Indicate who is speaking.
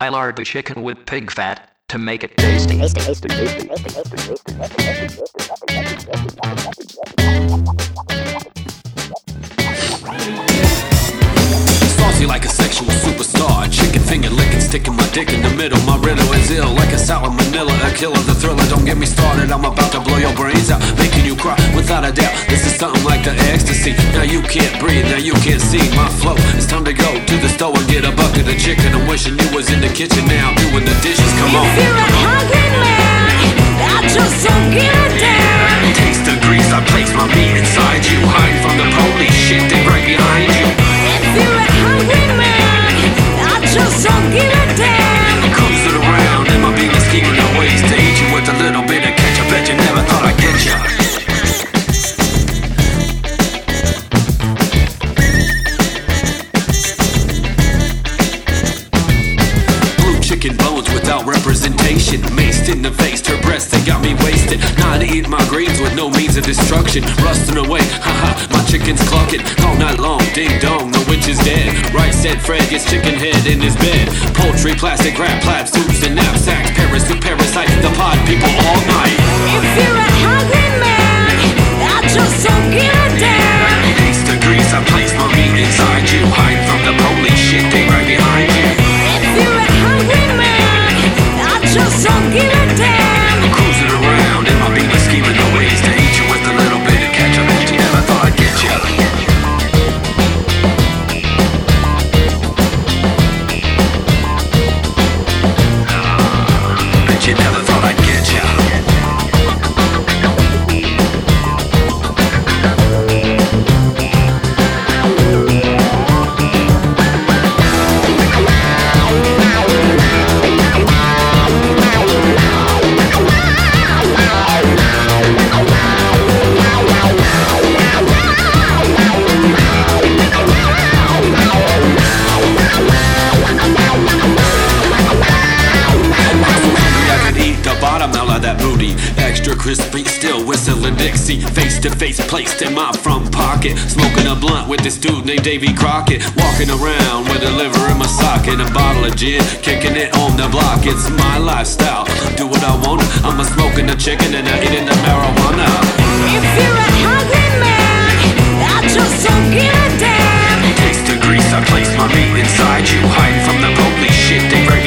Speaker 1: I lard the chicken with pig fat to make it tasty.
Speaker 2: Saucy like a sexual superstar. Chicken finger licking, sticking my dick in the middle. My riddle is ill like a sour manila. A killer, the thriller. Don't get me started. I'm about to blow your brains out, making you cry without a doubt. This is something like the ecstasy. Now you can't breathe, now you can't see my flow. It's time to the and get a bucket of chicken. I'm wishing you was in the kitchen now doing the dishes. Come on.
Speaker 3: If you're a hungry man,
Speaker 2: Without representation. Maced in the face, her breasts, they got me wasted. Not eating my greens with no means of destruction. Rusting away, haha, my chicken's clucking. All night long, ding dong, the witch is dead. Right said Fred gets chicken head in his bed. Poultry, plastic wrap, plaid suits, and knapsacks. Paris to parasite, the pod people all night.
Speaker 3: If you're a hungry man,
Speaker 2: crispy, still whistling Dixie. Face to face, placed in my front pocket. Smoking a blunt with this dude named Davy Crockett. Walking around with a liver in my socket. A bottle of gin, kicking it on the block. It's my lifestyle. Do what I want. I'm a smoking a chicken and I eating the marijuana.
Speaker 3: If you're a hungry man, I just don't give a damn.
Speaker 2: Taste the grease, I place my meat inside you. Hiding from the police shit, they right